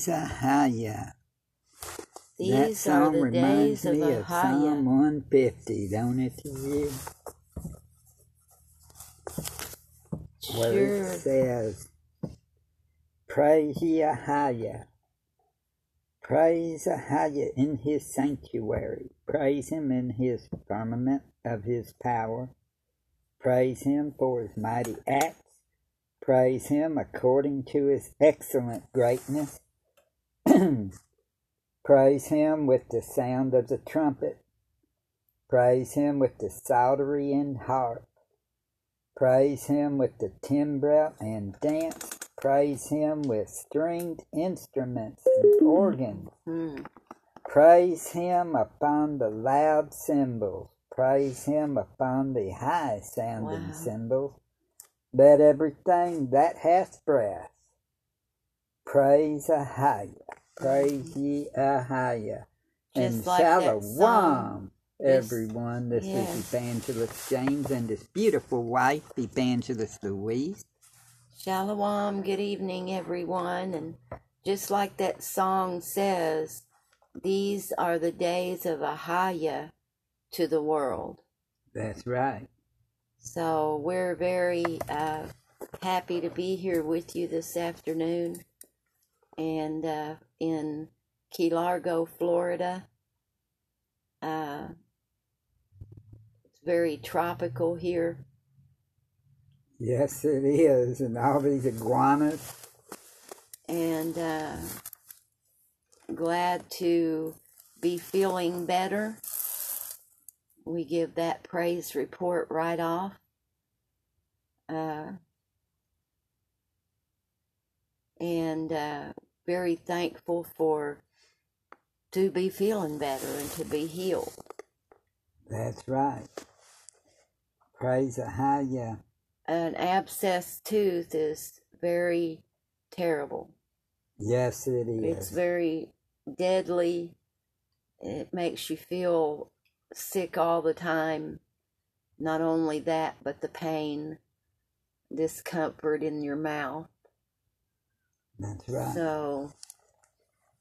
Praise Ahaya. that These song are the reminds days of me of Psalm 150, don't it to you? Where Sure. it says, Praise ye Ahaya. Praise Ahaya in his sanctuary. Praise him in his firmament of his power. Praise him for his mighty acts. Praise him according to his excellent greatness. Praise him with the sound of the trumpet. Praise him with the psaltery and harp. Praise him with the timbrel and dance. Praise him with stringed instruments and organs. Praise him upon the loud cymbals. Praise him upon the high sounding Wow. cymbals. Let everything that hath breath praise Ahaya. Praise ye Ahaya. And Just like shalom, everyone. This Yes. is Evangelist James and his beautiful wife, Evangelist Louise. Shalom, good evening, everyone. And just like that song says, these are the days of Ahaya to the world. That's right. So we're very uh, happy to be here with you this afternoon and uh, in Key Largo, Florida. Uh, it's very tropical here. Yes, it is. And all these iguanas. and uh, glad to be feeling better. We give that praise report right off. Uh, and uh, very thankful for to be feeling better and to be healed. That's right. Praise the high, yeah. An abscessed tooth is very terrible. Yes, it is. It's very deadly. It makes you feel sick all the time. Not only that, but the pain, discomfort in your mouth. That's right. So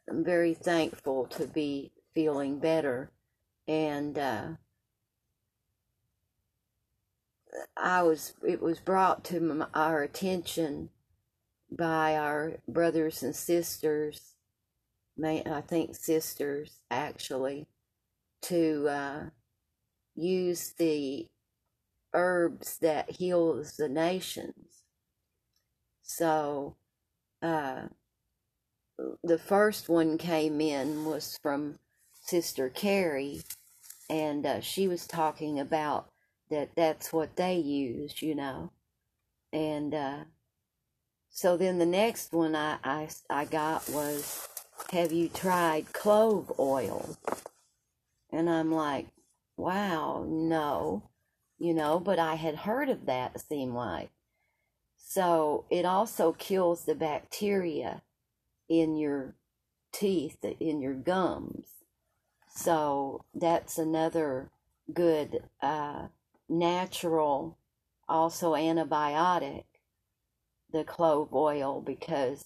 I'm very thankful to be feeling better. And uh, I was, it was brought to m- our attention by our brothers and sisters, I think sisters actually, to uh, use the herbs that heals the nations. So, uh, the first one came in was from Sister Carrie, and uh, she was talking about that that's what they use, you know. And uh, so then the next one I, I, I got was, Have you tried clove oil? And I'm like, Wow, no, you know, but I had heard of that, seemed like. So it also kills the bacteria in your teeth, in your gums. So that's another good uh, natural, also antibiotic, the clove oil, because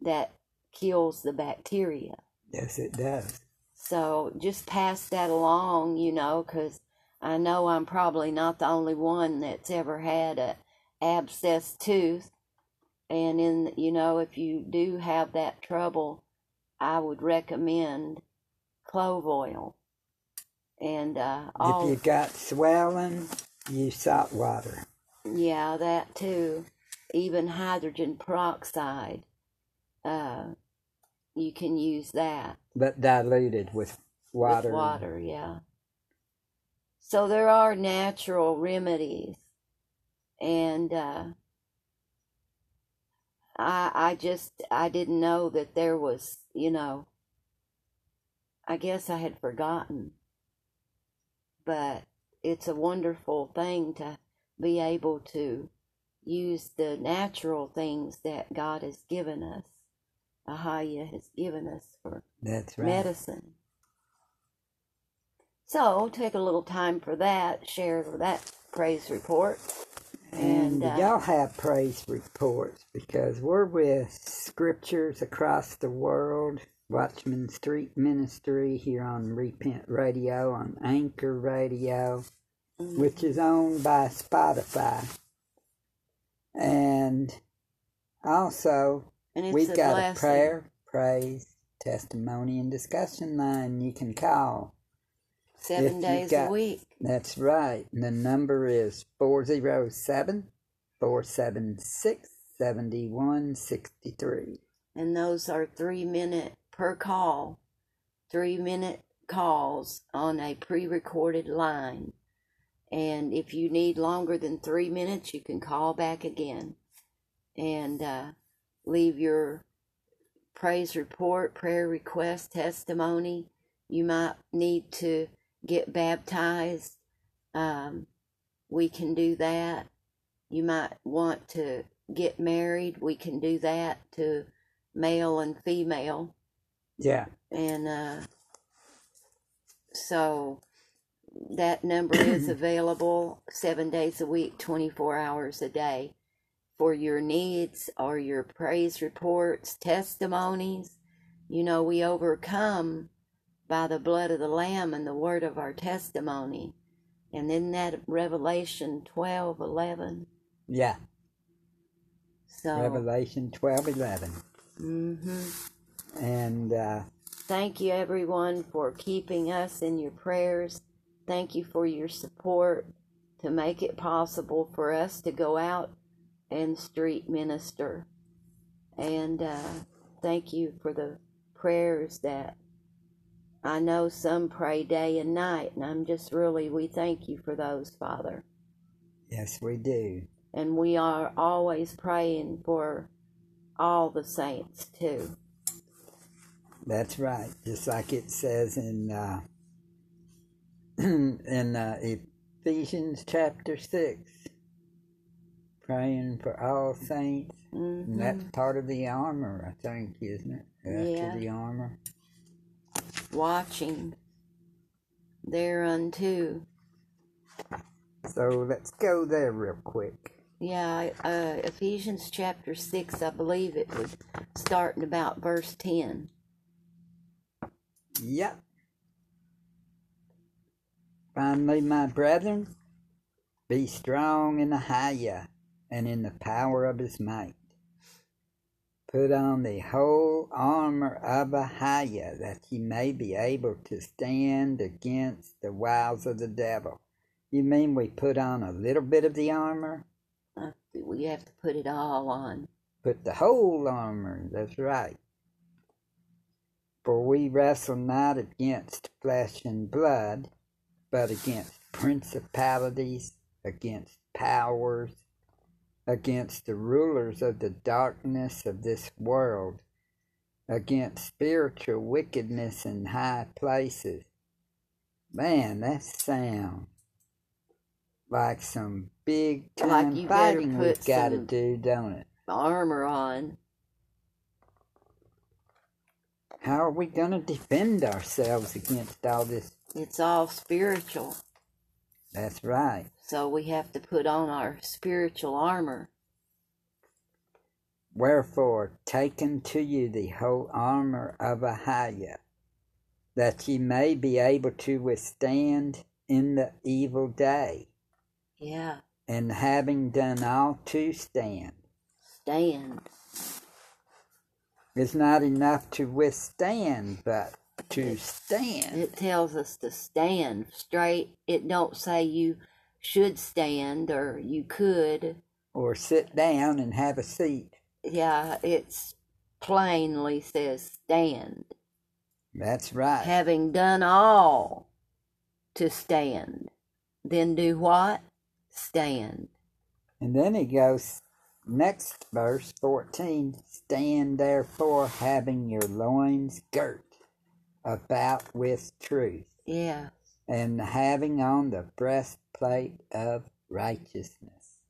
that kills the bacteria. Yes, it does. So just pass that along, you know, because I know I'm probably not the only one that's ever had a abscessed tooth. And in you know, if you do have that trouble, I would recommend clove oil. And uh, all If you got swelling, use salt water. yeah, that too. Even hydrogen peroxide, uh, you can use that. But diluted with water. With water, yeah. So there are natural remedies, and uh, I I just I didn't know that there was you know. I guess I had forgotten, but it's a wonderful thing to be able to use the natural things that God has given us. Ahaya has given us for That's right. medicine. So take a little time for that, share that praise report. And, And, uh, y'all have praise reports because we're with scriptures across the world, Watchman Street Ministry here on Repent Radio, on Anchor Radio, which is owned by Spotify. And also, And we've got blessing. a prayer, praise, testimony, and discussion line you can call. Seven days got- a week. That's right. And the number is 407 476 7163. And those are three minute per call, three minute calls on a pre recorded line. And if you need longer than three minutes, you can call back again and uh, leave your praise report, prayer request, testimony. You might need to get baptized. Um, we can do that. You might want to get married. We can do that to male and female. Yeah. And uh, so that number is available seven days a week, 24 hours a day for your needs or your praise reports, testimonies. You know, we overcome by the blood of the Lamb and the word of our testimony. And then that Revelation 12 11. Yeah. So, Revelation 12 11. hmm And uh, Thank you, everyone, for keeping us in your prayers. Thank you for your support to make it possible for us to go out and street minister. And uh, thank you for the prayers that I know some pray day and night. And I'm just really, we thank you for those, Father. yes, we do. And we are always praying for all the saints, too. That's right. Just like it says in uh, in uh, Ephesians chapter 6. Praying for all saints. Mhm. And that's part of the armor, I think, isn't it? After Yeah. the armor. Watching thereunto. So let's go there real quick. Yeah, uh, Ephesians chapter 6, I believe it was starting about verse 10. Yep. Finally, my brethren, be strong in the higher and in the power of his might. Put on the whole armor of Ahaya, that ye may be able to stand against the wiles of the devil. You mean we put on a little bit of the armor? Uh, we have to put it all on. Put the whole armor, that's right. For we wrestle not against flesh and blood, but against principalities, against powers, against the rulers of the darkness of this world, against spiritual wickedness in high places. Man, that sounds like some big Like time better fighting we've got to do, don't it? Armor on. How are we going to defend ourselves against all this? It's all spiritual. That's right. So we have to put on our spiritual armor. Wherefore, take unto you the whole armor of Ahaya, that ye may be able to withstand in the evil day, Yeah, and having done all to stand. stand. It's not enough to withstand, but to stand. It tells us to stand straight. It don't say you should stand or you could. Or sit down and have a seat. Yeah, it's plainly says stand. That's right. having done all to stand, then do what? Stand. And then he goes, next verse 14 Stand therefore, having your loins girt about with truth, Yeah. and having on the breastplate of righteousness.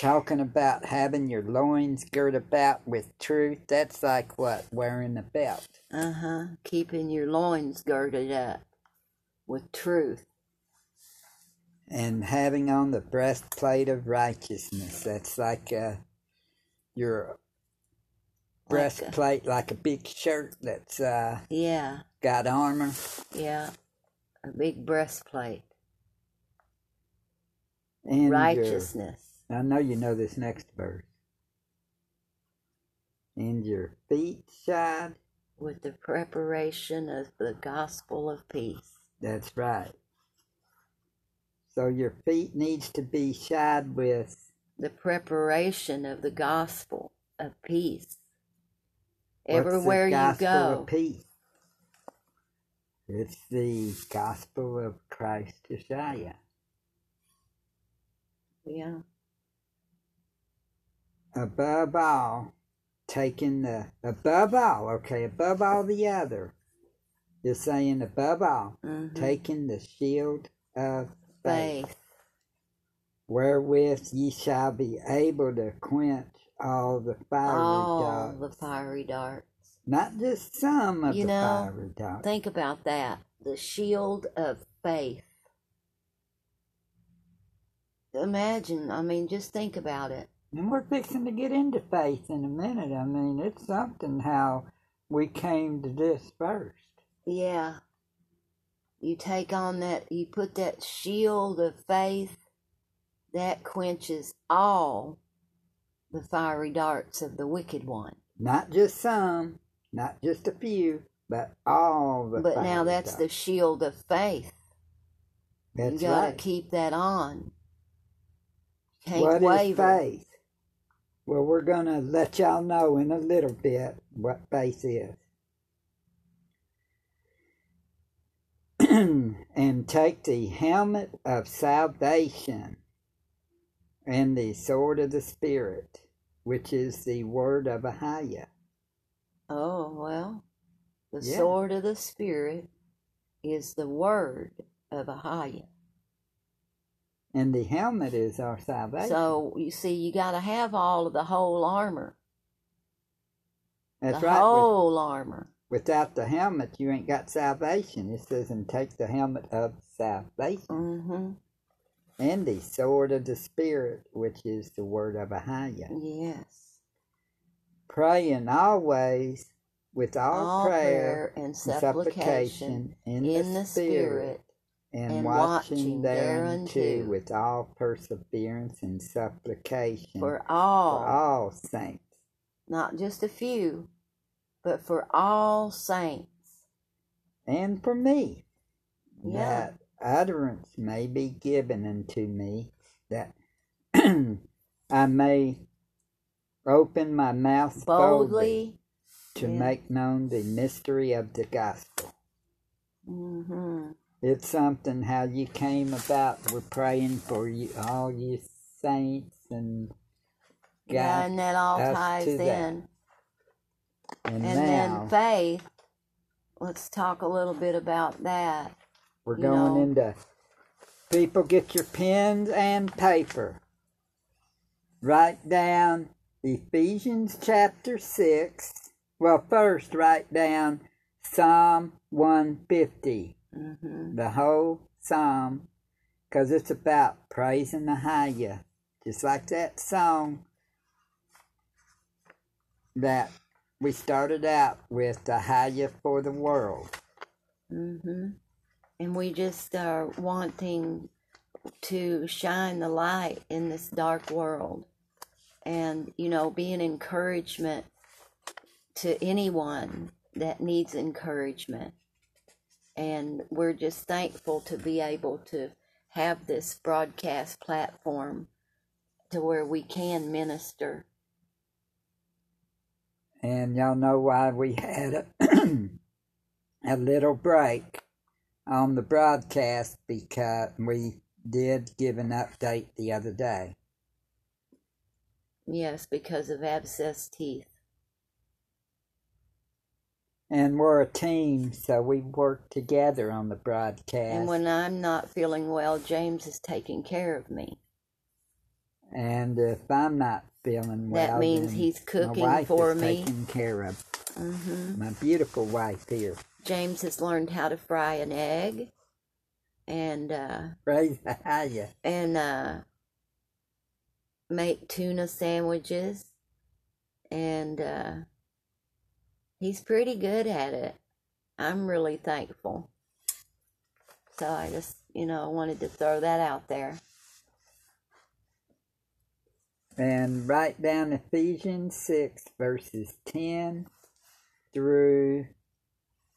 Talking about having your loins girt about with truth, that's like what? Wearing a belt. Uh huh. Keeping your loins girded up with truth. and having on the breastplate of righteousness. That's like uh, your Like a- breastplate, like a big shirt that's uh, Yeah, got armor. yeah. A big breastplate. And your- Righteousness. I know you know this next verse. And your feet shod. With the preparation of the gospel of peace. That's right. So your feet needs to be shod with The preparation of the gospel of peace. What's Everywhere you go. Peace. It's the gospel of Christ Yeshaya. Yeah. Above all, taking the above all, okay, above all the other. You're saying above all, mhm. taking the shield of faith. Faith. wherewith ye shall be able to quench all the fiery All darts. the fiery darts. Not just some of You the know, fiery darts. Think about that. The shield of faith. Imagine, I mean, just think about it. and we're fixing to get into faith in a minute. I mean, it's something how we came to this first. Yeah. You take on that, you put that shield of faith that quenches all the fiery darts of the wicked one. Not just some, not just a few, but all the But now that's the shield of faith. That's you gotta right. keep that on. Can't What is waver. faith? Well, we're going to let y'all know in a little bit what faith is. and take the helmet of salvation and the sword of the Spirit, which is the word of Ahaya. Oh, well, the Yeah. sword of the Spirit is the word of Ahaya. And the helmet is our salvation. So, you see, you got to have all of the whole armor. That's the right. With- whole armor. without the helmet, you ain't got salvation. It says, and take the helmet of salvation. Mm-hmm. And the sword of the Spirit, which is the word of Ahaya. Yes. Praying always with all, All prayer, prayer and and supplication in, in the, Spirit, Spirit and, and watching watching thereunto thereunto with all perseverance and supplication for for all, all saints. not just a few, but for all saints. and for me, Yeah. that utterance may be given unto me, that I may open my mouth boldly Boldly. to Yeah. make known the mystery of the gospel. Mm-hmm. It's something how you came about. We're praying for you, all you saints, and Yeah, and that all ties in. and, And now then faith. Let's talk a little bit about that. We're going into. People, get your pens and paper. Write down Ephesians chapter six. Well, first write down Psalm one fifty. Mm-hmm. the whole psalm because it's about praising the higher just like that song that we started out with the higher for the world Mm-hmm. And we just are wanting to shine the light in this dark world and, you know, be an encouragement to anyone that needs encouragement. And we're just thankful to be able to have this broadcast platform to where we can minister. and y'all know why we had a, a little break on the broadcast because we did give an update the other day Yes, because of abscess teeth. and we're a team so we work together on the broadcast And when I'm not feeling well, James is taking care of me. And if I'm not feeling well, That means he's cooking for is me. Taking care of hmm my beautiful wife here. James has learned how to fry an egg, and uh, Praise and uh, make tuna sandwiches, and uh, he's pretty good at it. I'm really thankful. So I just, you know, wanted to throw that out there. And write down Ephesians 6, verses 10 through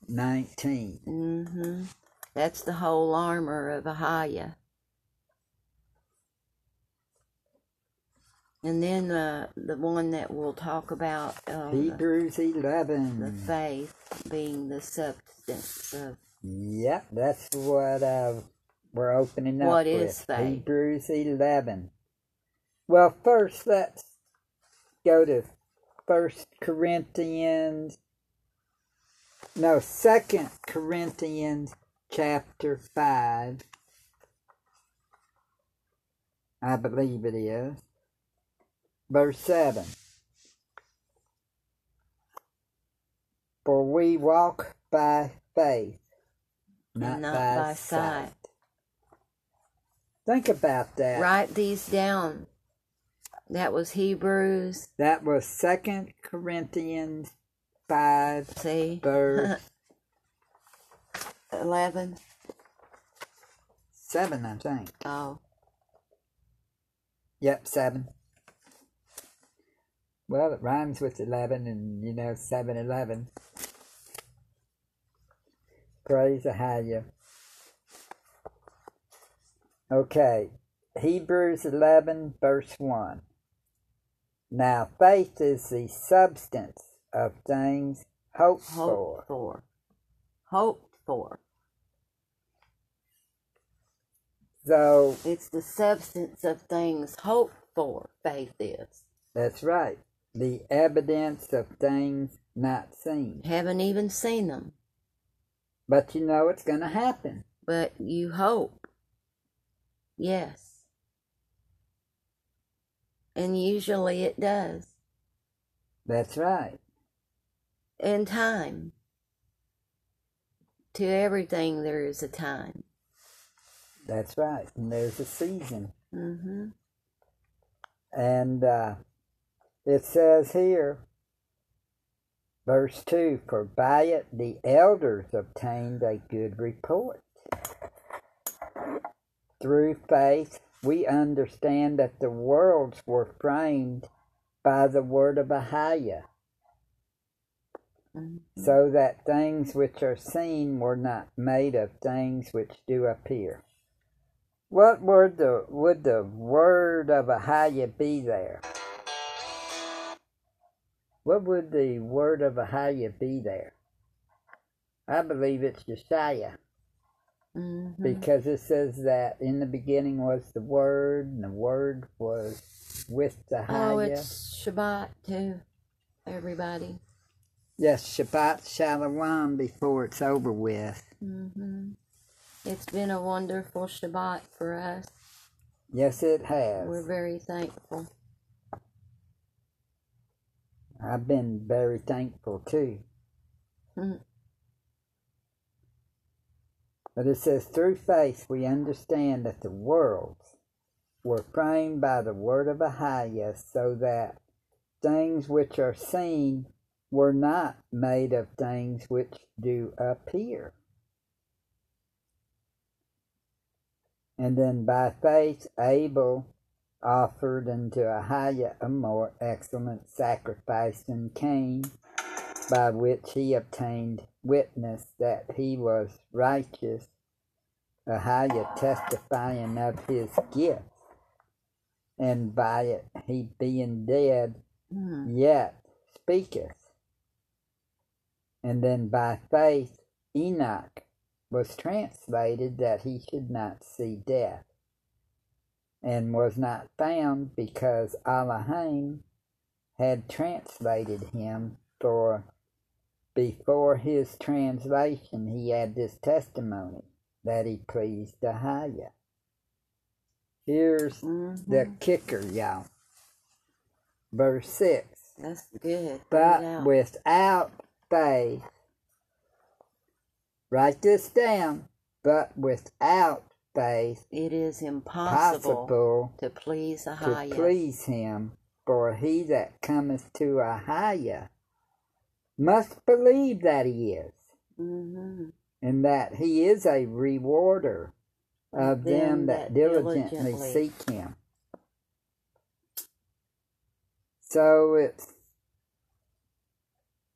19. hmm That's the whole armor of Ahaya. And then uh, the one that we'll talk about, uh, the, Hebrews 11. the faith being the substance of Yep, that's what uh, we're opening up What with. is faith? Hebrews 11. Well, first let's go to First Corinthians. No, Second Corinthians chapter 5. I believe it is. Verse 7. For we walk by faith, not, Not by, by sight. sight. Think about that. Write these down. That was Hebrews. That was Second Corinthians 5, See, verse eleven. 7, I think. Oh, Yep, 7. Well, it rhymes with 11 and, you know, 7 11. Praise the higher. Okay, Hebrews 11, verse 1. Now, faith is the substance of things hoped for. hoped for. Hoped for. So, It's the substance of things hoped for. Faith is. that's right. The evidence of things not seen. Haven't even seen them, But you know it's going to happen. but you hope. Yes. And usually it does. That's right. In time. To everything there is a time. That's right. And there's a season. Mm-hmm. And uh, it says here, verse 2 For by it the elders obtained a good report. Through faith, we understand that the worlds were framed by the word of Ahaya, Mm-hmm. so that things which are seen were not made of things which do appear. What would the would the word of Ahaya be there? What would the word of Ahaya be there? I believe it's Yeshaya Mm-hmm. because it says that in the beginning was the word and the word was with the Oh, it's Shabbat too, everybody. Yes, Shabbat Shalom before it's over with. Mm-hmm. It's been a wonderful Shabbat for us. Yes, it has. We're very thankful. I've been very thankful too. Mhm. But it says, through faith we understand that the worlds were framed by the word of Ahaya, so that things which are seen were not made of things which do appear. And then by faith Abel offered unto Ahaya a more excellent sacrifice than Cain, by which he obtained witness that he was righteous, Ahaya testifying of his gift, and by it he being dead Mm. yet speaketh. And then by faith Enoch was translated that he should not see death, and was not found because Elohim had translated him, for before his translation he had this testimony that he pleased Ahaya. Here's Mhm. the kicker, y'all. Verse 6. That's good. But out. without faith, write this down. But without faith, it is impossible to please the to please him. For he that cometh to Ahaya must believe that he is, hmm and that he is a rewarder of them, Them that, that diligently, diligently. seek him. So it's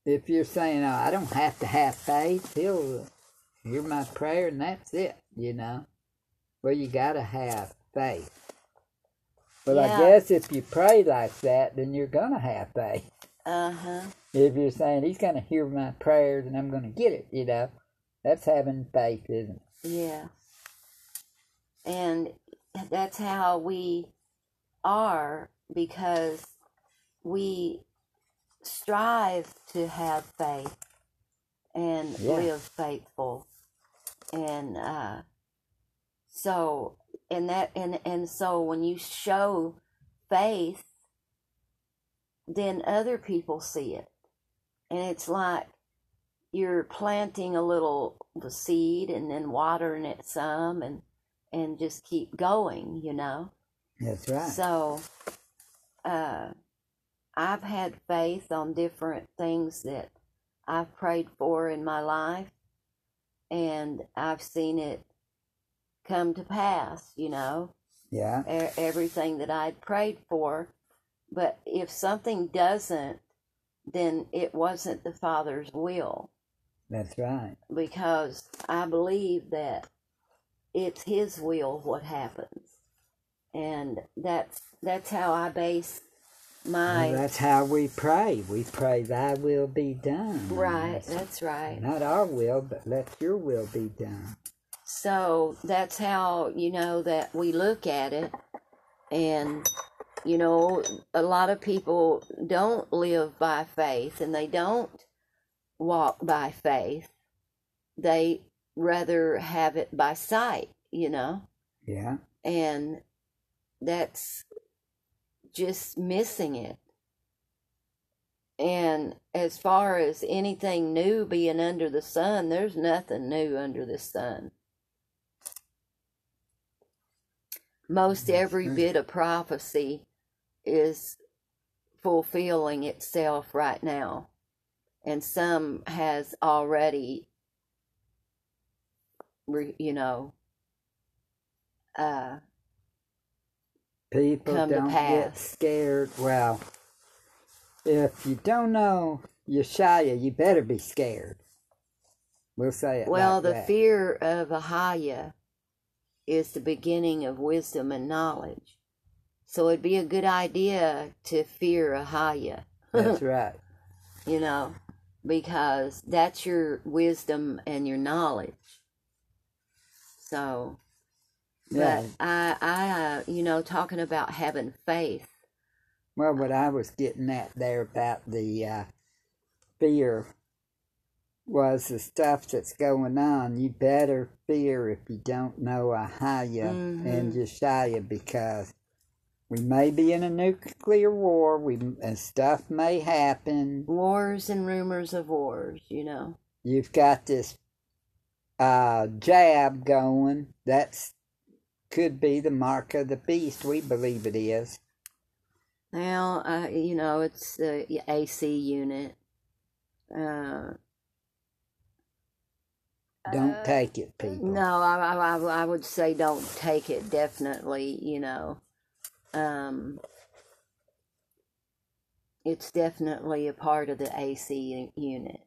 if you're saying, "Oh, I don't have to have faith," he'll hear my prayer, and that's it. You know, well, you gotta have faith. But I guess if you pray like that, then you're gonna have faith. Uh huh. If you're saying He's gonna hear my prayers and I'm gonna get it, you know, that's having faith, isn't it? Yeah. And that's how we are because we strive to have faith and Yeah. live faithful. And uh so and that and and so when you show faith then other people see it. And it's like you're planting a little the seed and then watering it some and and just keep going, you know. That's right. So uh I've had faith on different things that I've prayed for in my life and I've seen it come to pass, you know yeah, e- everything that I'd prayed for. But if something doesn't, then it wasn't the Father's will that's right. because I believe that it's His will what happens, and that's that's how I base my Well, that's how we pray. We pray, Thy will be done. right. That's That's right. Not our will, but let Your will be done. So that's how you know that we look at it, and you know a lot of people don't live by faith and they don't walk by faith. They rather have it by sight, you know, Yeah, and that's just missing it. And as far as anything new being under the sun, there's nothing new under the sun. Most every bit of prophecy is fulfilling itself right now. And some has already, you know, uh, people Come don't get pass. scared. Well, if you don't know Yeshaya, you better be scared. We'll say it Well, like the that. fear of Ahaya is the beginning of wisdom and knowledge. So it'd be a good idea to fear Ahaya, That's right. you know, because that's your wisdom and your knowledge. So, Yeah. but I, I, uh, you know, talking about having faith. Well, what I was getting at there about the uh, fear was the stuff that's going on. You better fear if you don't know Ahaya and Mhm. Yeshaya because we may be in a nuclear war. We and stuff may happen. Wars and rumors of wars, you know. You've got this uh, jab going. That's could be the mark of the beast. We believe it is. Now, uh, you know, it's the AC unit. Uh, Don't Uh, take it, people. no, I, I, I I would say don't take it. Definitely, you know, um, it's definitely a part of the AC unit.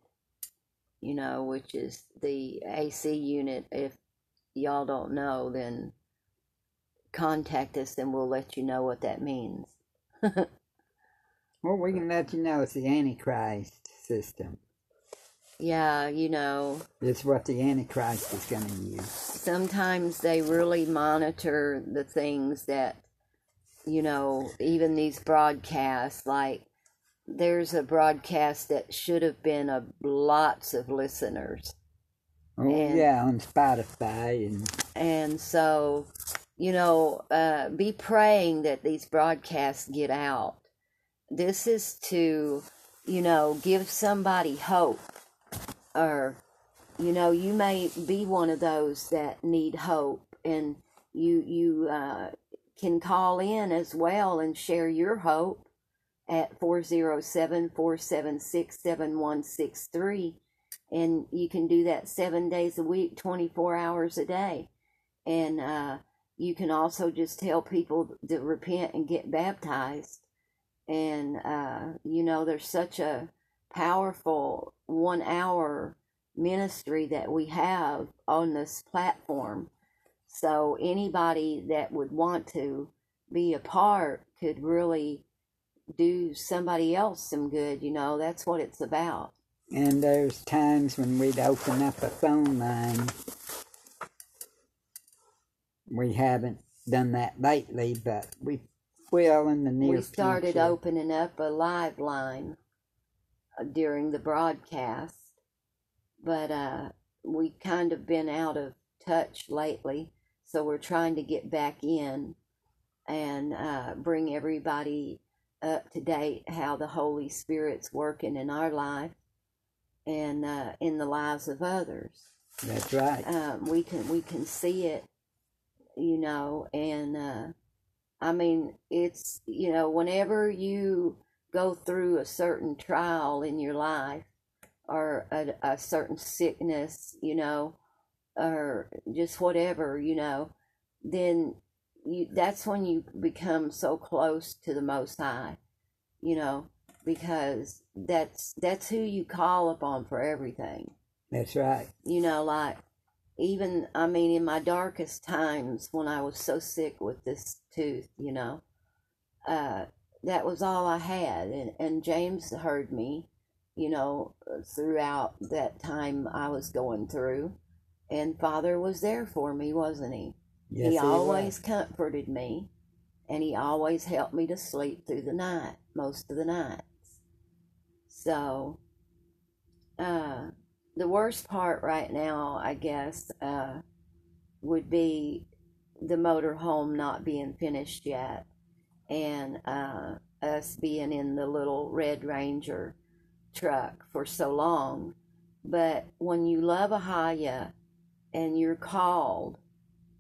You know, which is the AC unit. If y'all don't know, then contact us, and we'll let you know what that means. Well, we can let you know it's the Antichrist system. Yeah, you know, It's what the Antichrist is going to use. sometimes they really monitor the things that you know even these broadcasts like there's a broadcast that should have been a lots of listeners Oh, And- yeah, on Spotify and and so you know uh, be praying that these broadcasts get out. This is to you know give somebody hope. Or you know, you may be one of those that need hope, and you you uh, can call in as well and share your hope at 407-476-7163 and you can do that seven days a week 24 hours a day. And uh, you can also just tell people to repent and get baptized and uh, you know there's such a powerful one hour ministry that we have on this platform so anybody that would want to be a part could really do somebody else some good you know that's what it's about And there's times when we'd open up a phone line. We haven't done that lately, but we will in the near future. we started future. opening up a live line uh, during the broadcast but uh, we kind of been out of touch lately so we're trying to get back in and uh, bring everybody up to date how the holy spirit's working in our life and uh, in the lives of others That's right. um, we can we can see it, you know, and uh, I mean it's you know whenever you go through a certain trial in your life or a, a certain sickness, you know, or just whatever, you know, then you that's when you become so close to the Most High, you know, because that's that's who you call upon for everything That's right. you know, like even I mean in my darkest times when I was so sick with this tooth, you know, uh, that was all I had, and and James heard me, you know, throughout that time I was going through, and Father was there for me, wasn't he? Yes, he was. always comforted me, and he always helped me to sleep through the night, most of the nights. So, uh, the worst part right now, I guess, uh, would be the motor home not being finished yet, and uh, us being in the little Red Ranger truck for so long. But when you love a Ahaya and you're called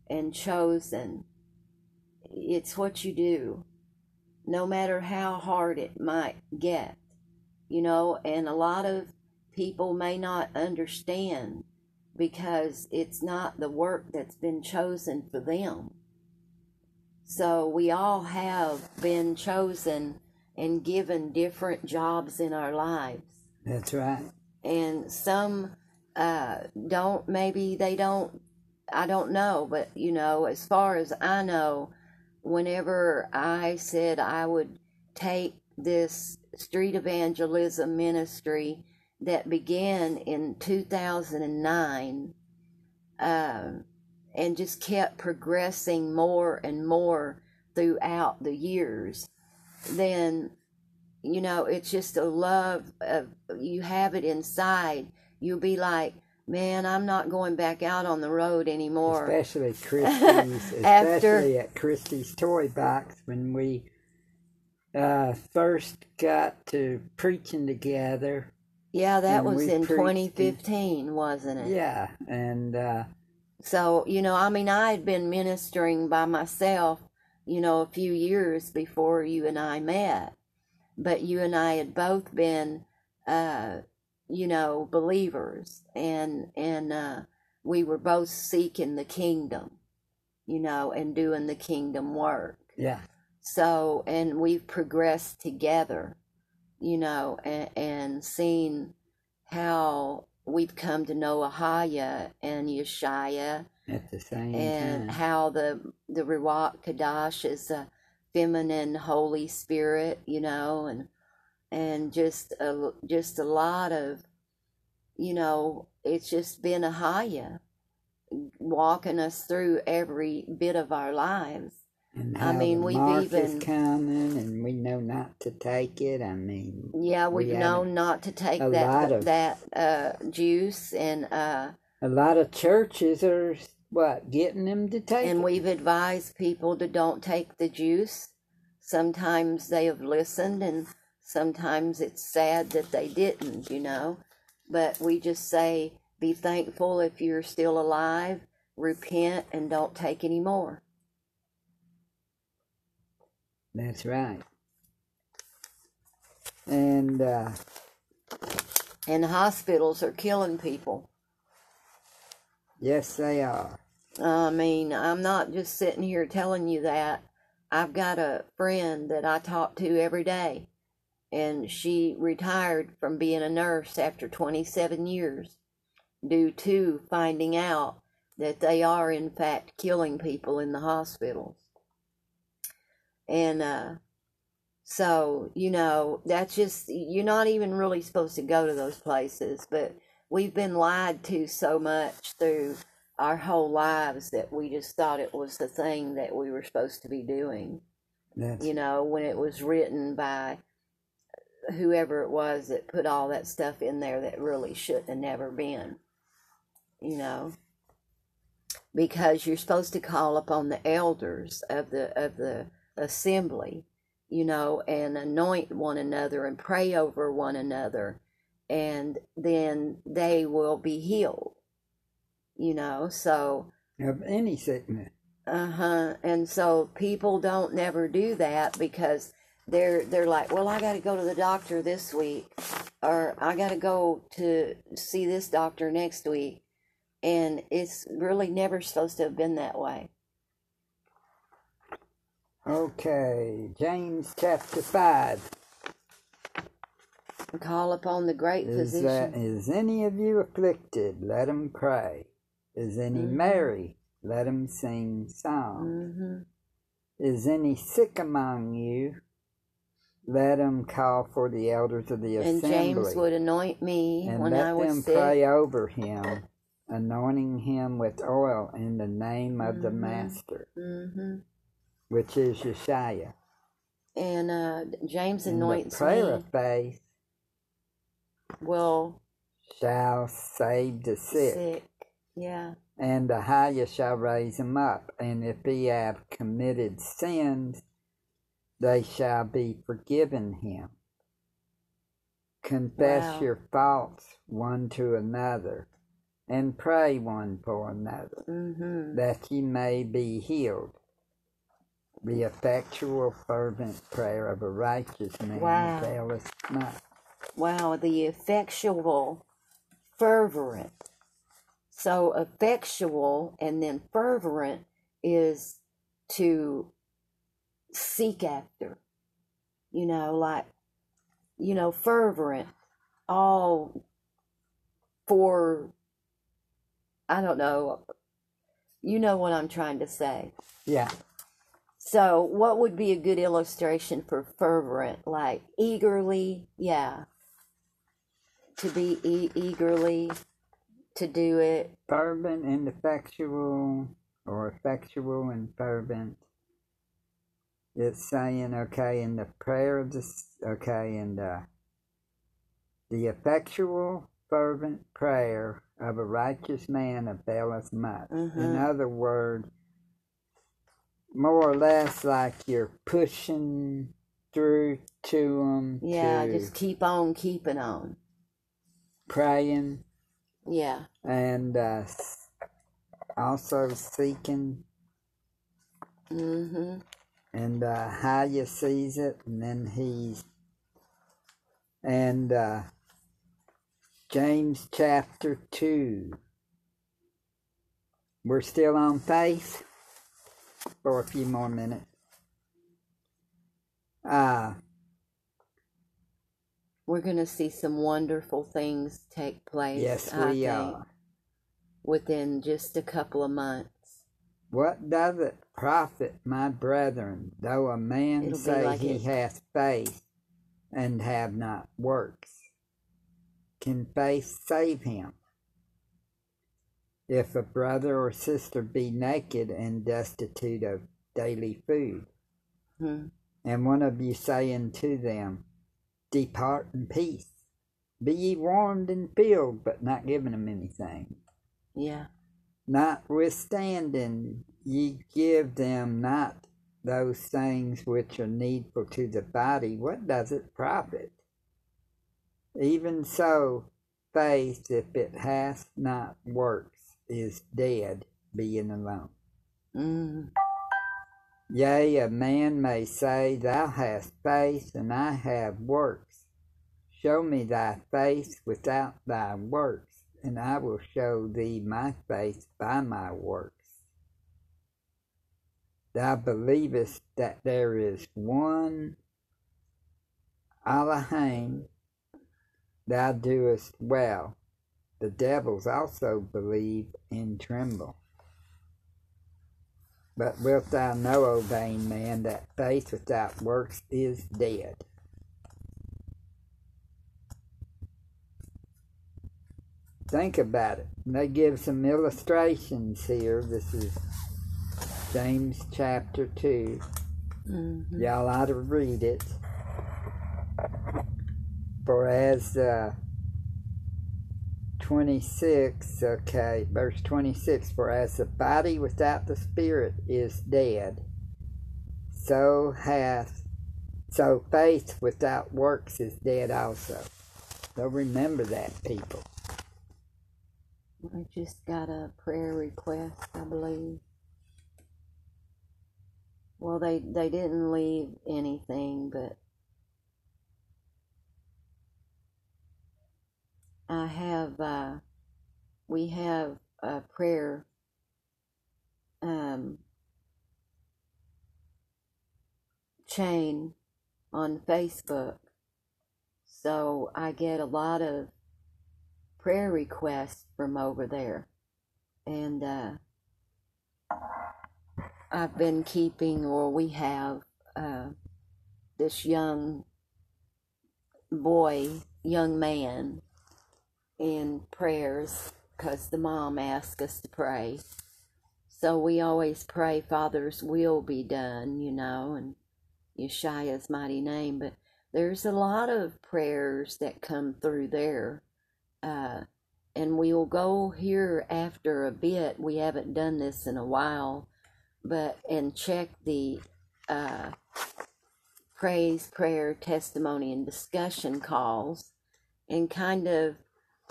and chosen, it's what you do, no matter how hard it might get, you know. And a lot of people may not understand because it's not the work that's been chosen for them. So we all have been chosen and given different jobs in our lives That's right. and some uh, don't maybe they don't i don't know but you know as far as i know whenever i said i would take this street evangelism ministry that began in 2009 um, and just kept progressing more and more throughout the years then you know it's just a love of you have it inside you'll be like man i'm not going back out on the road anymore Especially Christie's, After- especially at Christie's Toy Box when we uh, first got to preaching together. Yeah that and was in- 2015 wasn't it? Yeah, and uh, so you know i mean i had been ministering by myself you know a few years before you and i met. But you and i had both been uh you know believers and and uh we were both seeking the kingdom you know and doing the kingdom work. Yeah, so and we've progressed together you know and, and seen how we've come to know ahaya and yeshaya at the same and time. how the the Ruach Kadash is a feminine Holy Spirit, you know, and and just a just a lot of, you know, it's just been Ahaya walking us through every bit of our lives. And I mean, we've even- is coming, and we know not to take it. I mean, Yeah, We we've haven't- known not to take that of- that uh, juice, and uh, a lot of churches are what getting them to take and it. we've advised people to don't take the juice. Sometimes they have listened, and sometimes it's sad that they didn't, you know. But we just say Be thankful if you're still alive. Repent and don't take any more. That's right. And uh, And hospitals are killing people. yes, they are. I mean, I'm not just sitting here telling you that. I've got a friend that I talk to every day, and she retired from being a nurse after 27 years due to finding out that they are, in fact, killing people in the hospitals. And uh, so, you know, that's just, you're not even really supposed to go to those places, but we've been lied to so much through our whole lives that we just thought it was the thing that we were supposed to be doing. That's You know, when it was written by whoever it was that put all that stuff in there that really shouldn't have never been. You know, because you're supposed to call upon the elders of the of the assembly, you know, and anoint one another and pray over one another, and then they will be healed. You know, so of any sickness. uh huh. And so people don't never do that because they're they're like, well, I got to go to the doctor this week, or I got to go to see this doctor next week, and it's really never supposed to have been that way. Okay, James chapter 5. Call upon the great Is, physician. that, is any of you afflicted? Let him pray. Is any Mhm. merry? Let him sing songs. hmm Is any sick among you? Let him call for the elders of the And assembly. James would anoint me and when I was sick. Let them pray over him, anointing him with oil in the name of the Mhm. Master, hmm which is Yeshua. And uh, James And the prayer me. of faith Well, shall save the sick, sick. Yeah. and the highest shall raise him up. And if he have committed sins, they shall be forgiven him. Confess Wow. your faults one to another, and pray one for another. hmm that ye may be healed. The effectual, fervent prayer of a righteous man Wow. availeth much. Wow, the effectual, fervent. So effectual and then fervent is to seek after. You know, like, you know, fervent, all for, I don't know, you know what I'm trying to say. Yeah, So, what would be a good illustration for fervent? Like eagerly, yeah. To be e- eagerly to do it. fervent and effectual, or effectual and fervent. It's saying, okay, in the prayer of the, okay, in the, the effectual, fervent prayer of a righteous man availeth much. In Mhm. other words, more or less like you're pushing through to them, Yeah, to just keep on keeping on. praying Yeah. and uh, also seeking Mm Mhm. and uh, how you sees it, and then he's and uh, James chapter two. We're still on faith for a few more minutes. Uh, We're going to see some wonderful things take place. yes, I we think, are. Within just a couple of months. What does it profit, my brethren, though a man It'll say like he it- hath faith and have not works? Can faith save him? If a brother or sister be naked and destitute of daily food, Hmm. and one of you say unto them, Depart in peace, be ye warmed and filled, but not giving them anything. Yeah. Notwithstanding, ye give them not those things which are needful to the body, what does it profit? Even so, faith, if it hath not works is dead, being alone. Mm. Yea, a man may say, Thou hast faith, and I have works. Show me thy faith without thy works, and I will show thee my faith by my works. Thou believest that there is one Elohim, thou doest well. The devils also believe and tremble. But wilt thou know, O vain man, that faith without works is dead? Think about it. They give some illustrations here. This is James chapter 2. Mhm. Y'all ought to read it. For as uh, 26, okay, verse 26 For as the body without the spirit is dead, so hath, so faith without works is dead also. So remember that, people. I just got a prayer request, I believe. Well, they they didn't leave anything, but I have uh, we have a prayer um, chain on Facebook, so I get a lot of prayer requests from over there. And uh, I've been keeping, or we have, uh, this young boy, young man, in prayers because the mom asked us to pray. So we always pray Father's will be done, you know, and Yeshua's mighty name. But there's a lot of prayers that come through there uh, and we will go here after a bit. We haven't done this in a while, but and check the uh, praise, prayer, testimony, and discussion calls, and kind of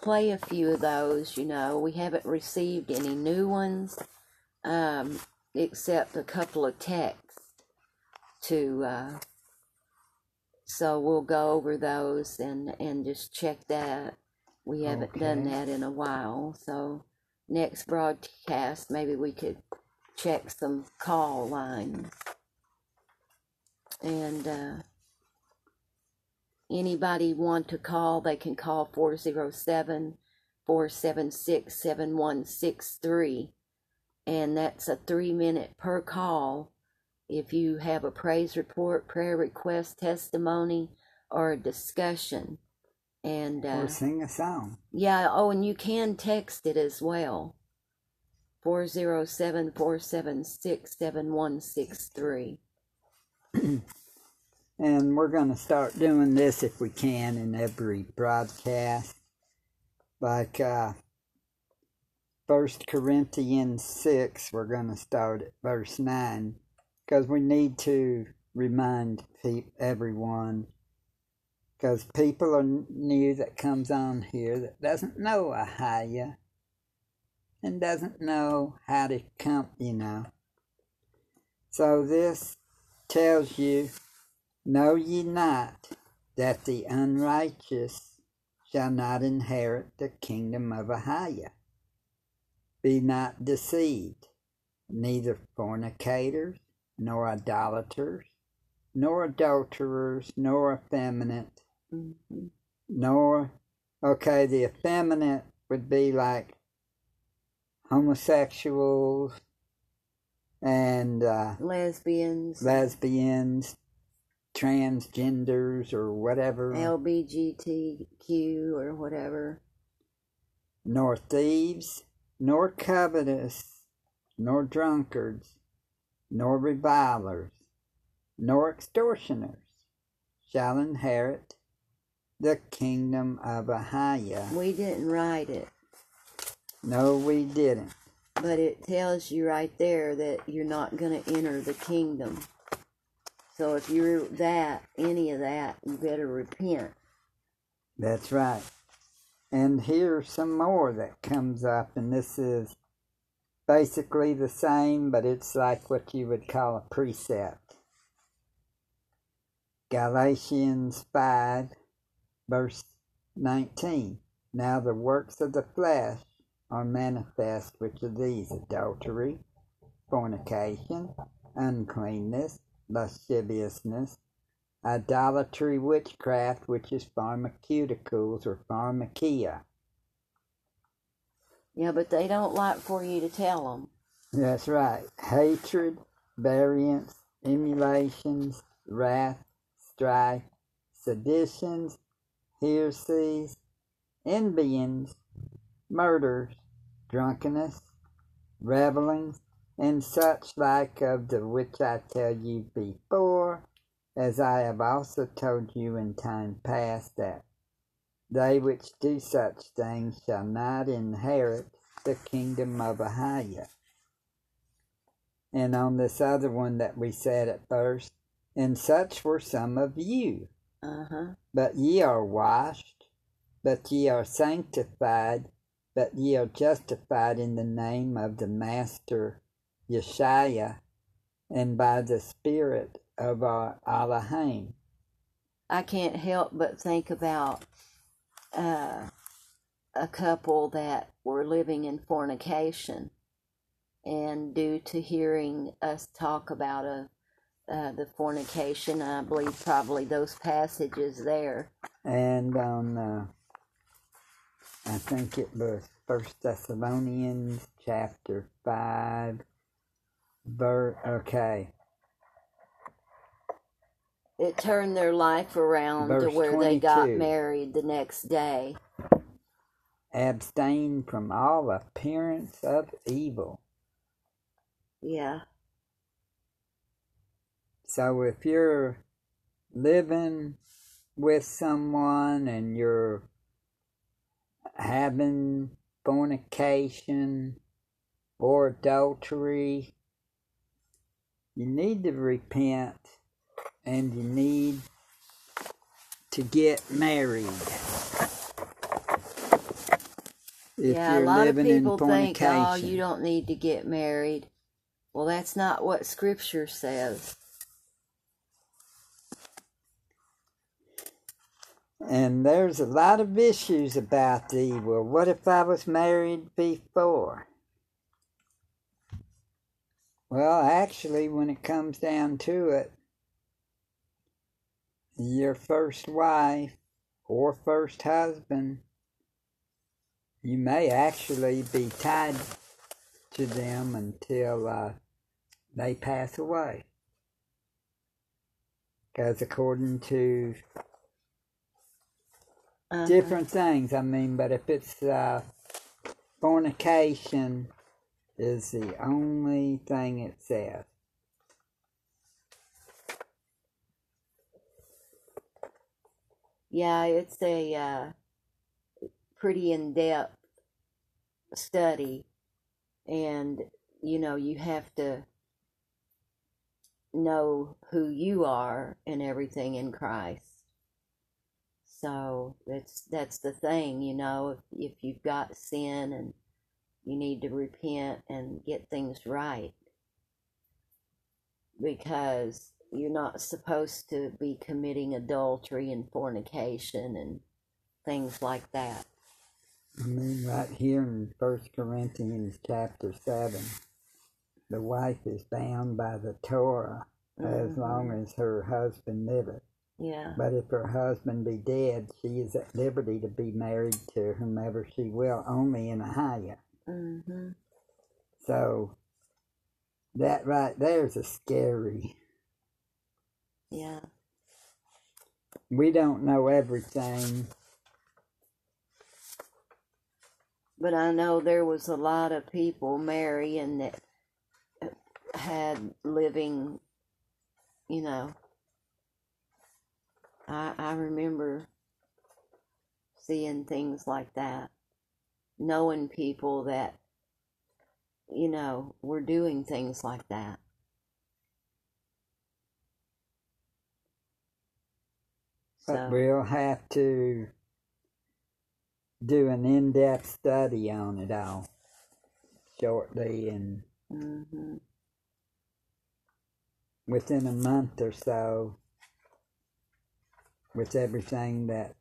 play a few of those. You know, we haven't received any new ones, um, except a couple of texts to. Uh, so we'll go over those and and just check that we haven't done that in a while, so next broadcast maybe we could check some call lines. And uh, anybody want to call, they can call 407 476 7163. And that's a three minute per call. If you have a praise report, prayer request, testimony, or a discussion. And uh, Or sing a song. yeah, oh, and you can text it as well. 407 476 7163. And we're going to start doing this if we can in every broadcast. Like uh, 1 Corinthians 6, we're going to start at verse 9 because we need to remind pe- everyone because people are new that comes on here that doesn't know Ahaya and doesn't know how to come, you know. So this tells you Know ye not that the unrighteous shall not inherit the kingdom of Ahaya? Be not deceived, neither fornicators, nor idolaters, nor adulterers, nor effeminate, Mhm. nor, okay, the effeminate would be like homosexuals and uh, Lesbians, lesbians, transgenders, or whatever, LBGTQ, or whatever. nor thieves, nor covetous, nor drunkards, nor revilers, nor extortioners shall inherit the kingdom of Ahaya. We didn't write it, No, we didn't. but it tells you right there that you're not going to enter the kingdom. So if you're that, any of that, you better repent. That's right. And here's some more that comes up, and this is basically the same, but it's like what you would call a precept. Galatians 5, verse 19. Now the works of the flesh are manifest, which are these adultery, fornication, uncleanness, lasciviousness, idolatry, witchcraft, which is pharmaceuticals or pharmakeia. Yeah, but they don't like for you to tell them. That's right. Hatred, variance, emulations, wrath, strife, seditions, heresies, envyings, murders, drunkenness, revelings, and such like of the which I tell you before, as I have also told you in time past, that they which do such things shall not inherit the kingdom of Ahaya. And on this other one that we said at first, and such were some of you. Uh huh. But ye are washed, but ye are sanctified, but ye are justified in the name of the Master Yeshua, and by the Spirit of our Elohim. I can't help but think about uh, a couple that were living in fornication, and due to hearing us talk about a uh, the fornication, I believe probably those passages there. And on, uh, I think it was First Thessalonians chapter five, verse. Okay, It turned their life around to Verse where they got married the next day. abstain from all appearance of evil. Yeah. So if you're living with someone and you're having fornication or adultery, you need to repent and you need to get married. If yeah, a lot of living in people think, oh, you don't need to get married. Well, that's not what Scripture says. And there's a lot of issues about the well, what if I was married before? Well, actually, when it comes down to it, your first wife or first husband, you may actually be tied to them until uh, they pass away. Because according to Uh-huh. different things. I mean, but if it's uh, fornication, is the only thing it says. Yeah, it's a uh, pretty in depth study, and you know, you have to know who you are and everything in Christ. So that's that's the thing, you know, if if you've got sin and you need to repent and get things right because you're not supposed to be committing adultery and fornication and things like that. I mean, right here in First Corinthians chapter seven, the wife is bound by the Torah as Mhm. long as her husband liveth. Yeah. But if her husband be dead, she is at liberty to be married to whomever she will, only in Ahaya. Mhm. So that right there is a scary. Yeah. We don't know everything. But I know there was a lot of people marrying that had living, you know. I I remember seeing things like that, knowing people that, you know, were doing things like that. But we'll have to do an in-depth study on it all shortly and hmm within a month or so with everything that's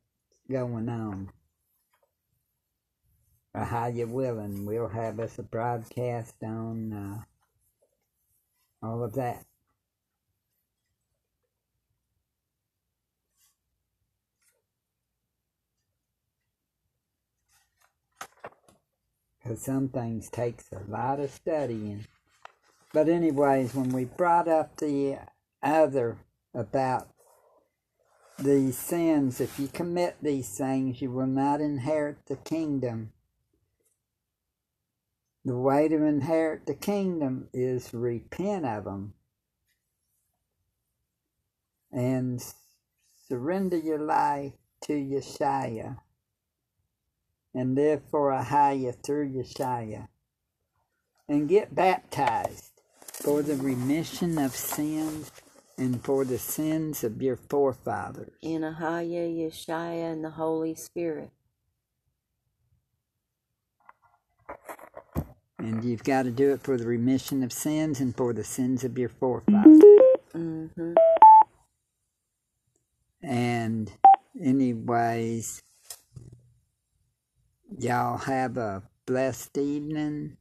going on. Ahaya willing, we'll have us a broadcast on uh, all of that. Because some things takes a lot of studying. But anyways, when we brought up the other about these sins, if you commit these things, you will not inherit the kingdom. The way to inherit the kingdom is repent of them and surrender your life to Yeshua and live for Ahaya through Yeshua and get baptized for the remission of sins and for the sins of your forefathers. In Ahaya, Yeshaya, and the Holy Spirit. And you've got to do it for the remission of sins and for the sins of your forefathers. hmm And, anyways, y'all have a blessed evening.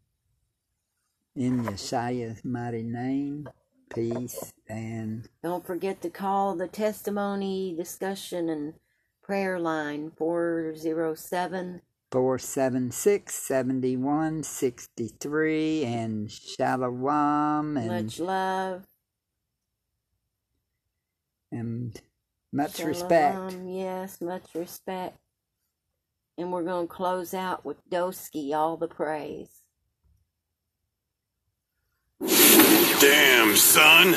In Yeshua's mighty name, peace and Don't forget to call the testimony discussion and prayer line 407 476 7163 and Shalom and, much love. and much respect. Yes, much respect. And we're going to close out with Dosky, all the praise. Damn, son.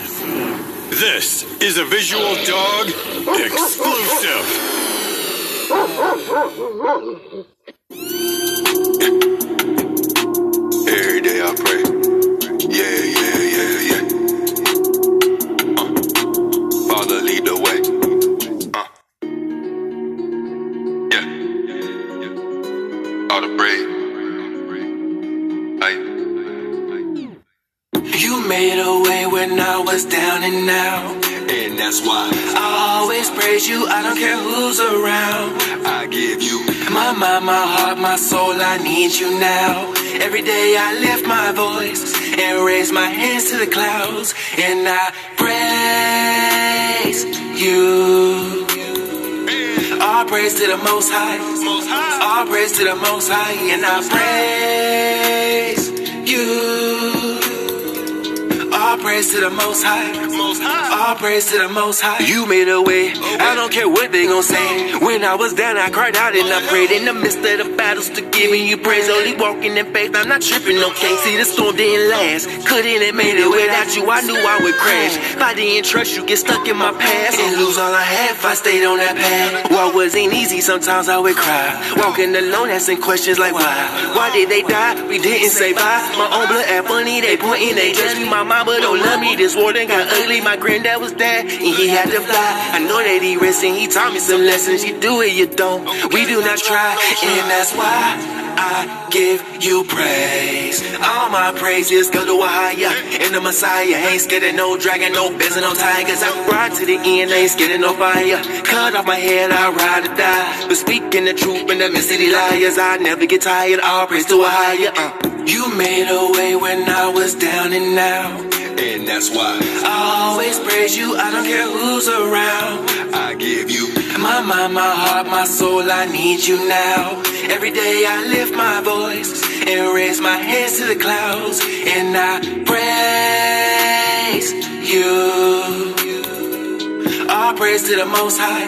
This is a Visual Dog exclusive. Every day I pray. Yeah, yeah, yeah, yeah. Uh, Father, lead the way. Uh. Yeah. All the brave. Hey. You made a way when I was down and out. And that's why I always praise you, I don't care who's around. I give you My mind, my heart, my soul, I need you now. Every day I lift my voice and raise my hands to the clouds, and I praise you. All praise to the Most High. All praise to the Most High, and I praise you. Praise to the Most High. Most high. All praise to the Most High. You made a way. I don't care what they gon' say. When I was down, I cried out and I oh, prayed in the midst of the battles to giving you praise. Only walking in faith. I'm not tripping, okay? See, the storm didn't last. Couldn't have made it without you. I knew I would crash. If I didn't trust you, get stuck in my past and lose all I had if I stayed on that path. Walk wasn't easy. Sometimes I would cry. Walking alone, asking questions like why? Why did they die? We didn't say bye. My own blood act funny. They pointing, they judge me. My mama don't love me. This war done got ugly. My granddad was dead and he had to fly. I know that he resting. He taught me some lessons. You do it, you don't. We do not try, and that's why. I give you praise. All my praises go to Ahaya and the Messiah. Ain't scared of no dragon, no and no tigers. I ride to the end, ain't scared of no fire. Cut off my head, I ride or die. But speaking the truth in the midst of the liars, I never get tired. All praise to Ahaya. Uh. You made a way when I was down and out. And that's why I always praise you, I don't care who's around. I give you My mind, my heart, my soul, I need you now. Every day I lift my voice and raise my hands to the clouds, and I praise you. All praise to the Most High.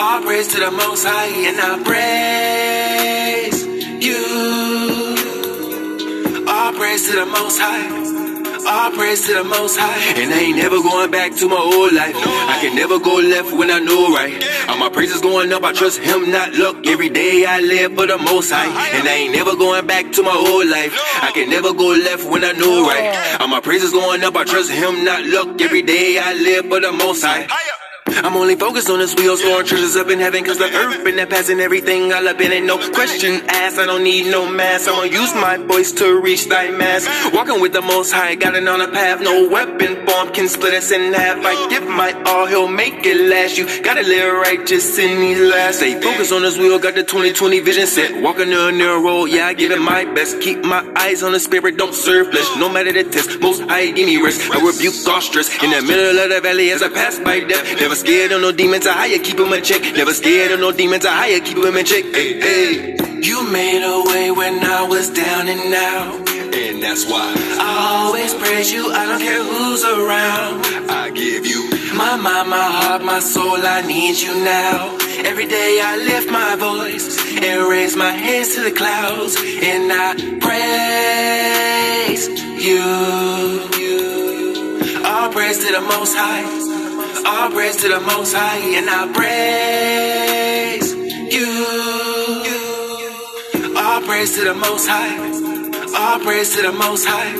All praise to the Most High, and I praise you. All praise to the Most High. All praise to the Most High. And I ain't never going back to my old life. I can never go left when I know right. All my praises going up, I trust Him, not luck. Every day I live for the Most High. And I ain't never going back to my old life. I can never go left when I know right. All my praises going up, I trust Him, not luck. Every day I live for the Most High. I'm only focused on this wheel, storing treasures up in heaven, cause the earth and that passing everything all up in it. No question asked, I don't need no mask. I'ma use my voice to reach thy mass. Walking with the most high, got it on a path. No weapon form can split us in half. I give my all, he'll make it last. You gotta live righteous in these last. Stay focused on this wheel, got the 2020 vision set. Walking on a narrow road, yeah, I give it my best. Keep my eyes on the spirit, don't serve flesh. No matter the test, most high, give me rest. I rebuke all stress in the middle of the valley as I pass by death. Never scared of no demons, I higher, keep them in check. Never scared of no demons, I higher, keep them in check. Hey, hey. You made a way when I was down and out. And that's why I always praise you, I don't care who's around. I give you my mind, my heart, my soul, I need you now. Every day I lift my voice and raise my hands to the clouds and I praise you. All praise to the Most High. All praise to the Most High, and I praise you. All praise to the Most High. All praise to the Most High.